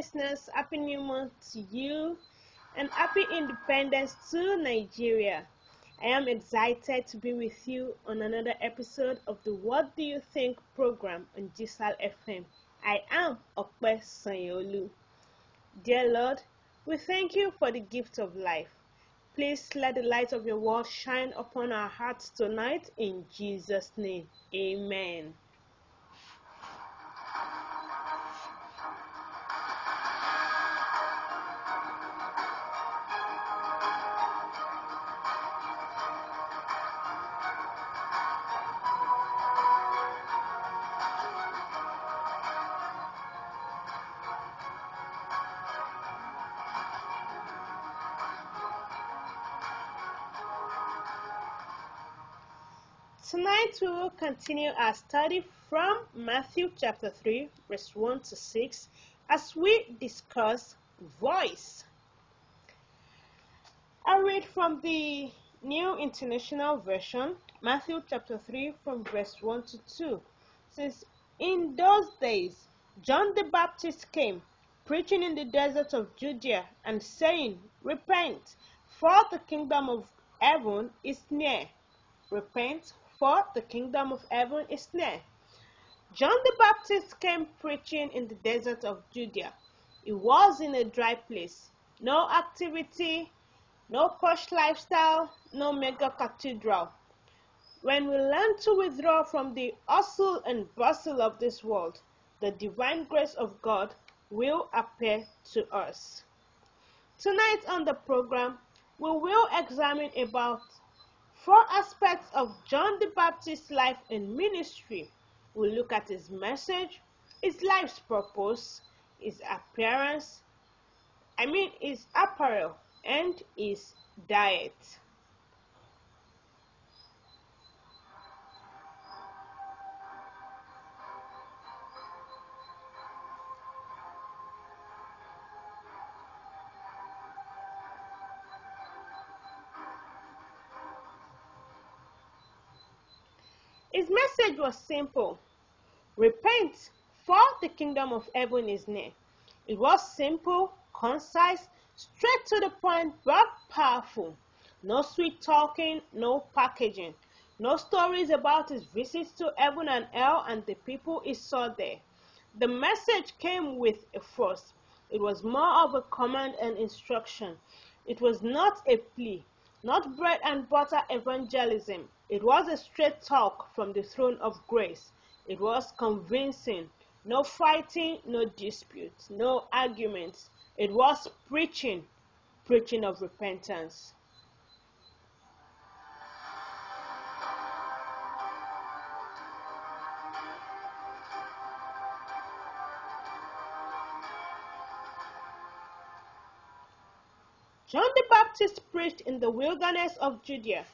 listeners, Happy New Month to you and Happy Independence to Nigeria. I am excited to be with you on another episode of the What Do You Think program on GSAL FM. I am Ope Sanyaolu. Dear Lord, we thank you for the gift of life. Please let the light of your word shine upon our hearts tonight in Jesus' name. Amen. Tonight we will continue our study from Matthew chapter 3, verse 1 to 6, as we discuss voice. I read from the New International Version, Matthew chapter 3, from verse 1 to 2. Says, In those days, John the Baptist came, preaching in the desert of Judea, and saying, Repent, for the kingdom of heaven is near. Repent, for the kingdom of heaven is near. John the Baptist came preaching in the desert of Judea. It was in a dry place, no activity, no posh lifestyle, no mega cathedral. When we learn to withdraw from the hustle and bustle of this world, the divine grace of God will appear to us. Tonight on the program, we will examine about Four aspects of John the Baptist's life and ministry. We'll look at his message, his life's purpose, his appearance, I mean his apparel, and his diet. Was simple Repent, for the kingdom of heaven is near. It was simple, concise, straight to the point, but powerful. No sweet talking, no packaging. No stories about his visits to heaven and hell and the people he saw there. The message came with a force. It was more of a command and instruction. It was not a plea, not bread and butter evangelism. It was a straight talk from the throne of grace. It was convincing. No fighting, no dispute, no arguments. It was preaching, preaching of repentance. John the Baptist preached in the wilderness of Judea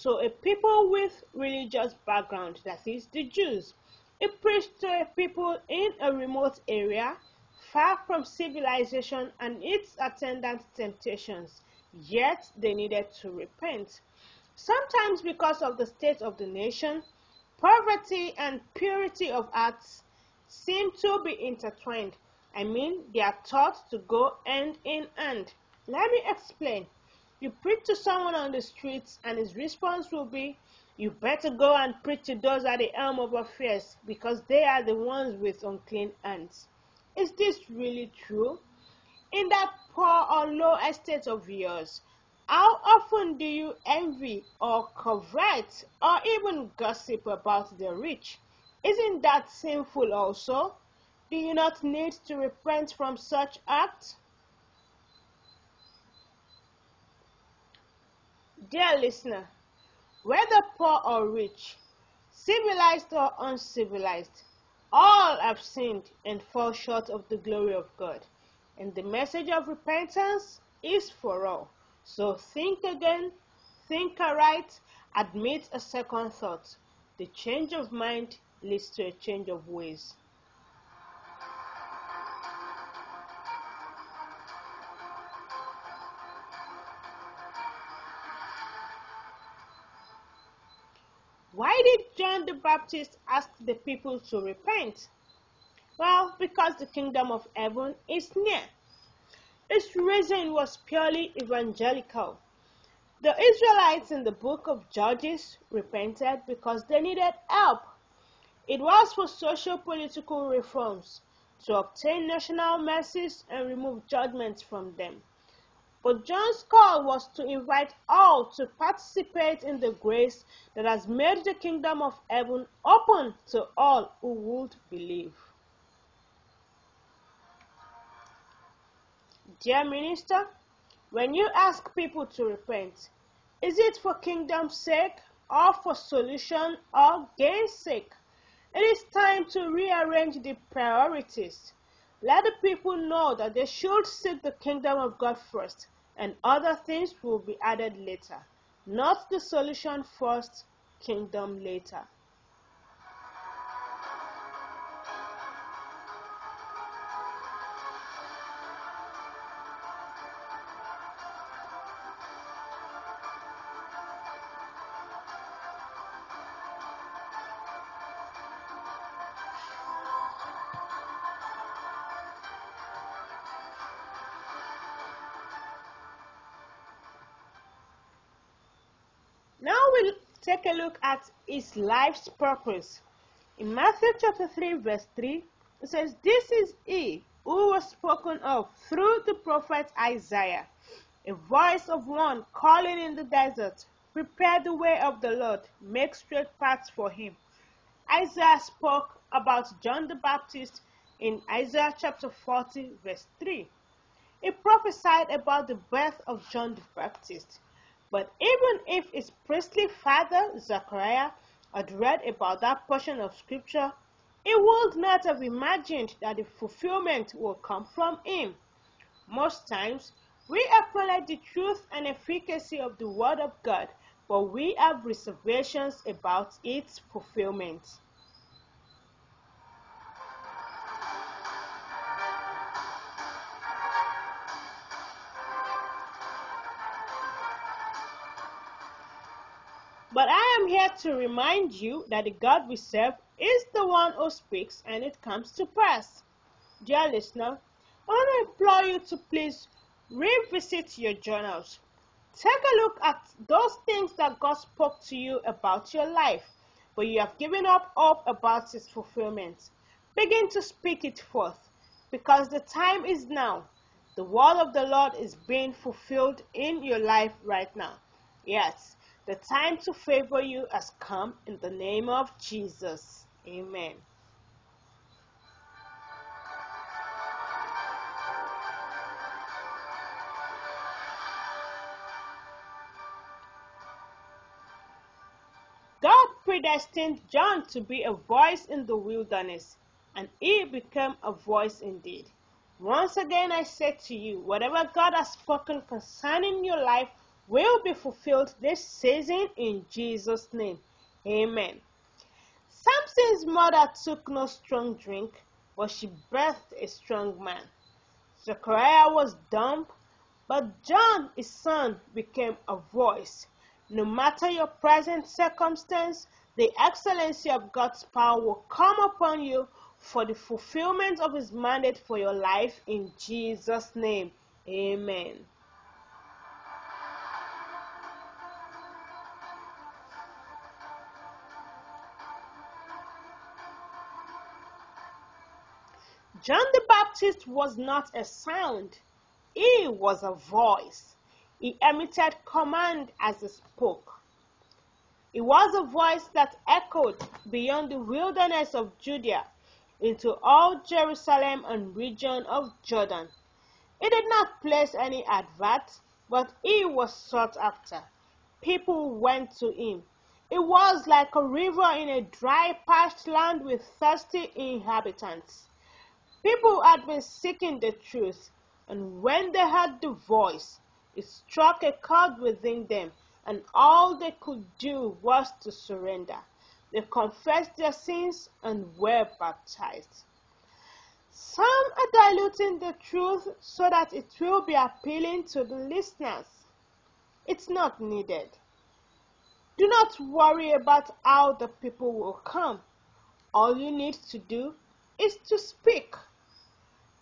to a people with religious background, that is, the Jews. He preached to a people in a remote area, far from civilization and its attendant temptations, yet they needed to repent. Sometimes, because of the state of the nation, poverty and purity of hearts seem to be intertwined. I mean, they are taught to go hand in hand. Let me explain. You preach to someone on the streets, and his response will be, You better go and preach to those at the helm of affairs, because they are the ones with unclean hands. Is this really true? In that poor or low estate of yours, how often do you envy or covet or even gossip about the rich? Isn't that sinful also? Do you not need to repent from such acts? Dear listener, whether poor or rich, civilized or uncivilized, all have sinned and fall short of the glory of God. And the message of repentance is for all. So think again, think aright, admit a second thought. The change of mind leads to a change of ways. Baptist asked the people to repent? Well, because the kingdom of heaven is near. Its reason was purely evangelical. The Israelites in the book of Judges repented because they needed help. It was for social political reforms to obtain national mercies and remove judgments from them. But John's call was to invite all to participate in the grace that has made the kingdom of heaven open to all who would believe. Dear minister, when you ask people to repent, is it for kingdom's sake or for solution or gain's sake? It is time to rearrange the priorities. Let the people know that they should seek the kingdom of God first and other things will be added later. Not the solution first, kingdom later. Take a look at his life's purpose. In Matthew chapter 3, verse 3, it says, This is he who was spoken of through the prophet Isaiah, a voice of one calling in the desert, Prepare the way of the Lord, make straight paths for him. Isaiah spoke about John the Baptist in Isaiah chapter 40, verse 3. He prophesied about the birth of John the Baptist. But even if his priestly father, Zechariah, had read about that portion of scripture, he would not have imagined that the fulfillment would come from him. Most times, we acknowledge the truth and efficacy of the Word of God, but we have reservations about its fulfillment. Here to remind you that the God we serve is the one who speaks and it comes to pass. Dear listener, I want to implore you to please revisit your journals. Take a look at those things that God spoke to you about your life, but you have given up hope about its fulfillment. Begin to speak it forth, because the time is now. The word of the Lord is being fulfilled in your life right now. Yes, the time to favor you has come in the name of Jesus. Amen. God predestined John to be a voice in the wilderness, and he became a voice indeed. Once again, I say to you, whatever God has spoken concerning your life will be fulfilled this season in Jesus' name. Amen. Samson's mother took no strong drink, but she birthed a strong man. Zechariah was dumb, but John, his son, became a voice. No matter your present circumstance, the excellency of God's power will come upon you for the fulfillment of his mandate for your life in Jesus' name. Amen. John the Baptist was not a sound, he was a voice. He emitted command as he spoke. He was a voice that echoed beyond the wilderness of Judea into all Jerusalem and region of Jordan. He did not place any advert, but he was sought after. People went to him. It was like a river in a dry, parched land with thirsty inhabitants. People had been seeking the truth, and when they heard the voice, it struck a chord within them, and all they could do was to surrender. They confessed their sins and were baptized. Some are diluting the truth so that it will be appealing to the listeners. It's not needed. Do not worry about how the people will come. All you need to do is to speak.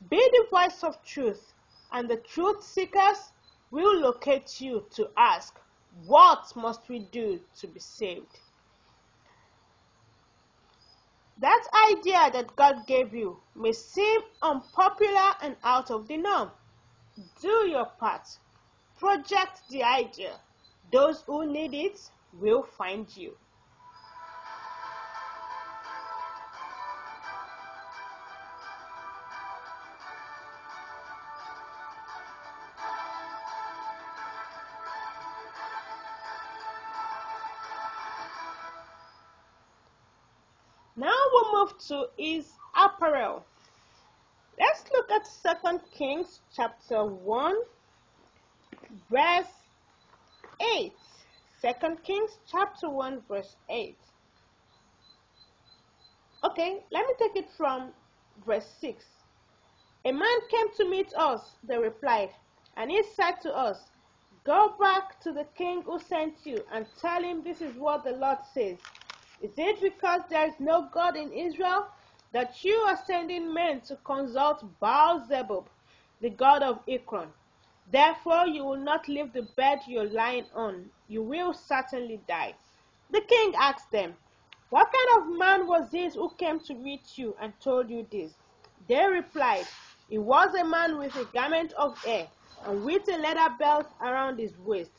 Be the voice of truth, and the truth seekers will locate you to ask, What must we do to be saved? That idea that God gave you may seem unpopular and out of the norm. Do your part. Project the idea. Those who need it will find you. To his apparel. Let's look at 2 Kings chapter 1 verse 8. 2 Kings chapter 1 verse 8. Okay, let me take it from verse 6. A man came to meet us, they replied, and he said to us, Go back to the king who sent you and tell him this is what the Lord says. Is it because there is no God in Israel that you are sending men to consult Baal-zebub, the god of Ekron? Therefore you will not leave the bed you're lying on. You will certainly die. The king asked them, What kind of man was this who came to meet you and told you this? They replied, He was a man with a garment of hair and with a leather belt around his waist.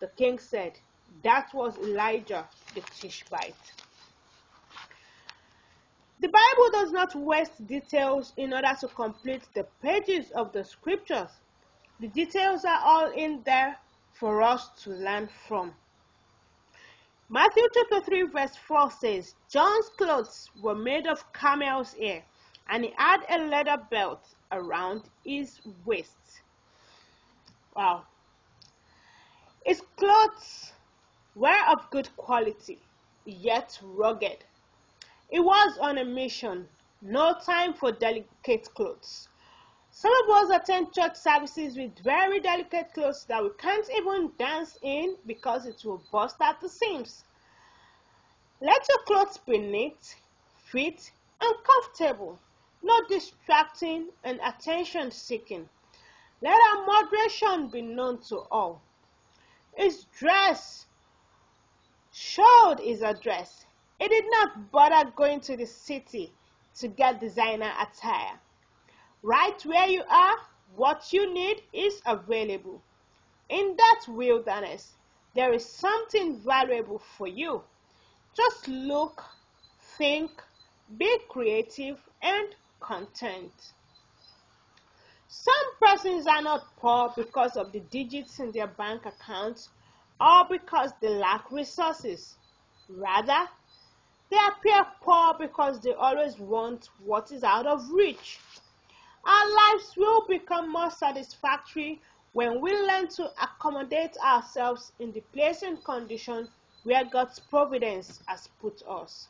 The king said, That was Elijah the Tishbite. Bible does not waste details in order to complete the pages of the scriptures. The details are all in there for us to learn from. Matthew chapter 3 verse 4 says, John's clothes were made of camel's hair, and he had a leather belt around his waist. Wow. His clothes were of good quality, yet rugged. He was on a mission, no time for delicate clothes. Some of us attend church services with very delicate clothes that we can't even dance in because it will burst at the seams. Let your clothes be neat, fit, and comfortable, not distracting and attention seeking. Let our moderation be known to all. His dress showed his address. He did not bother going to the city to get designer attire. Right where you are, what you need is available. In that wilderness, there is something valuable for you. Just look, think, be creative, and content. Some persons are not poor because of the digits in their bank accounts or because they lack resources. Rather, they appear poor because they always want what is out of reach. Our lives will become more satisfactory when we learn to accommodate ourselves in the place and condition where God's providence has put us.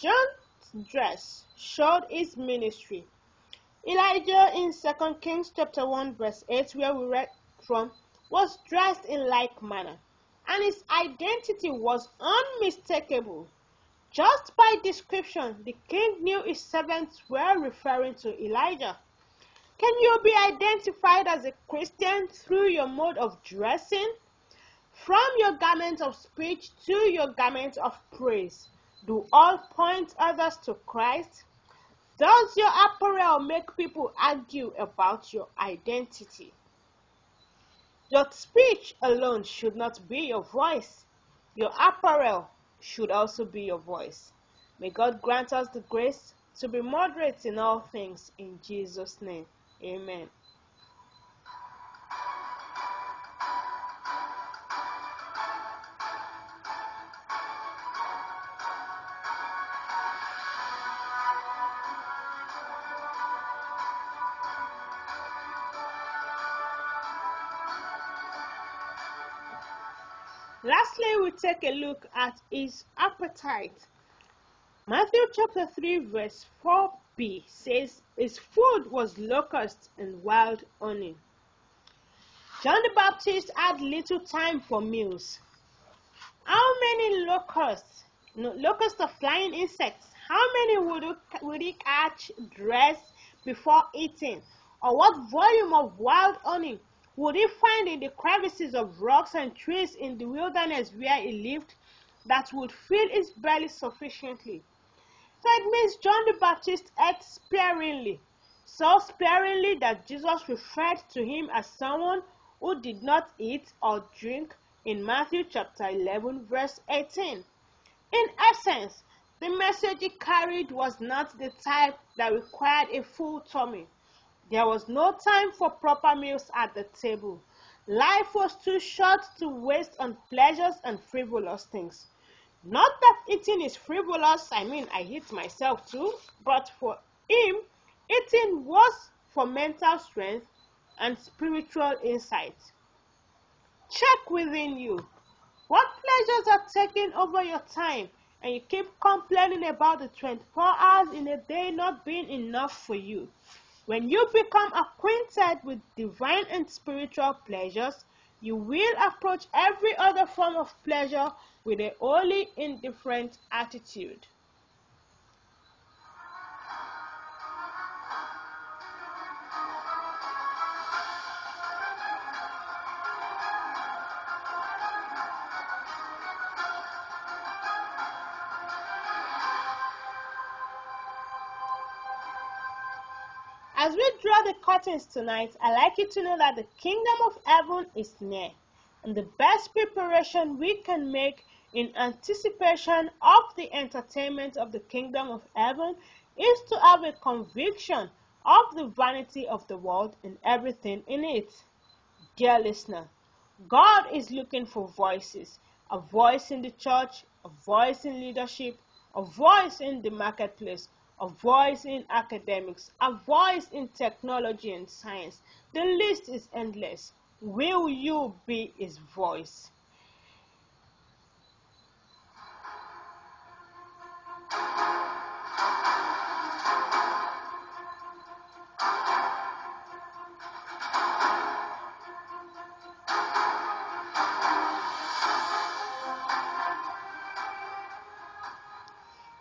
John's dress showed his ministry. Elijah in 2 Kings chapter 1 verse 8 where we read from was dressed in like manner and his identity was unmistakable. Just by description, the king knew his servants were referring to Elijah. Can you be identified as a Christian through your mode of dressing? From your garment of speech to your garment of praise, do all point others to Christ? Does your apparel make people argue about your identity? Your speech alone should not be your voice. Your apparel should also be your voice. May God grant us the grace to be moderate in all things in Jesus' name. Amen. Lastly, we take a look at his appetite. Matthew chapter 3 verse 4b says, His food was locusts and wild honey. John the Baptist had little time for meals. How many locusts, no, locusts of flying insects, how many would, would he catch, dress before eating? Or what volume of wild honey would he find in the crevices of rocks and trees in the wilderness where he lived that would fill his belly sufficiently? So it means John the Baptist ate sparingly, so sparingly that Jesus referred to him as someone who did not eat or drink in Matthew chapter 11, verse 18. In essence, the message he carried was not the type that required a full tummy. There was no time for proper meals at the table. Life was too short to waste on pleasures and frivolous things. Not that eating is frivolous, I mean, I eat myself too, but for him, eating was for mental strength and spiritual insight. Check within you. What pleasures are taking over your time and you keep complaining about the 24 hours in a day not being enough for you? When you become acquainted with divine and spiritual pleasures, you will approach every other form of pleasure with a wholly indifferent attitude. Curtains tonight, I like you to know that the kingdom of heaven is near. And the best preparation we can make in anticipation of the entertainment of the kingdom of heaven is to have a conviction of the vanity of the world and everything in it. Dear listener, God is looking for voices a voice in the church, a voice in leadership, a voice in the marketplace, a voice in academics, a voice in technology and science. The list is endless. Will you be his voice?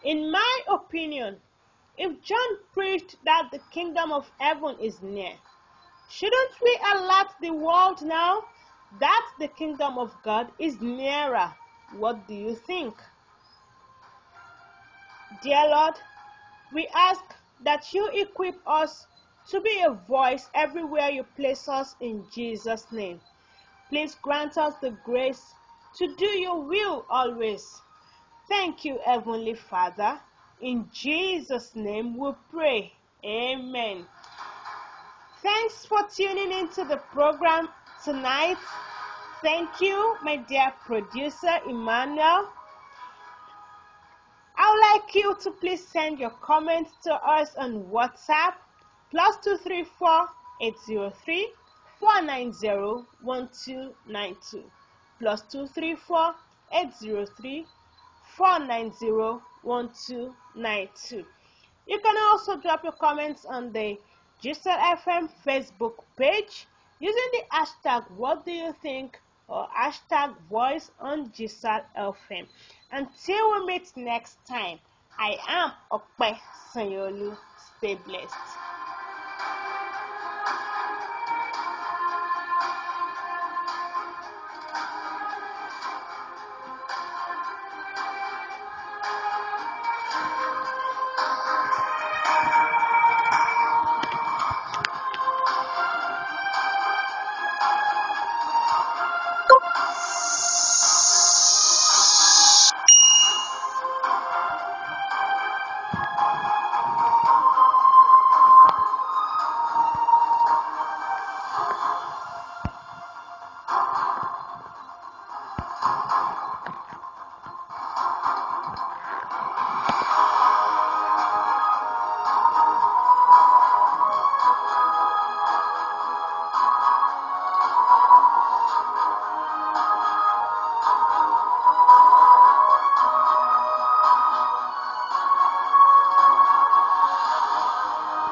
In my opinion, if John preached that the kingdom of heaven is near, shouldn't we alert the world now that the kingdom of God is nearer? What do you think? Dear Lord, we ask that you equip us to be a voice everywhere you place us in Jesus' name. Please grant us the grace to do your will always. Thank you, Heavenly Father. In Jesus' name we pray. Amen. Thanks for tuning into the program tonight. Thank you, my dear producer Emmanuel. I would like you to please send your comments to us on WhatsApp plus two three four eight zero three four nine zero one two nine two plus two three four eight zero three 490-1292. You can also drop your comments on the GSL FM Facebook page using the hashtag what do you think or hashtag voice on GSL FM. Until we meet next time, I am Okpe Sanyolu. Stay blessed.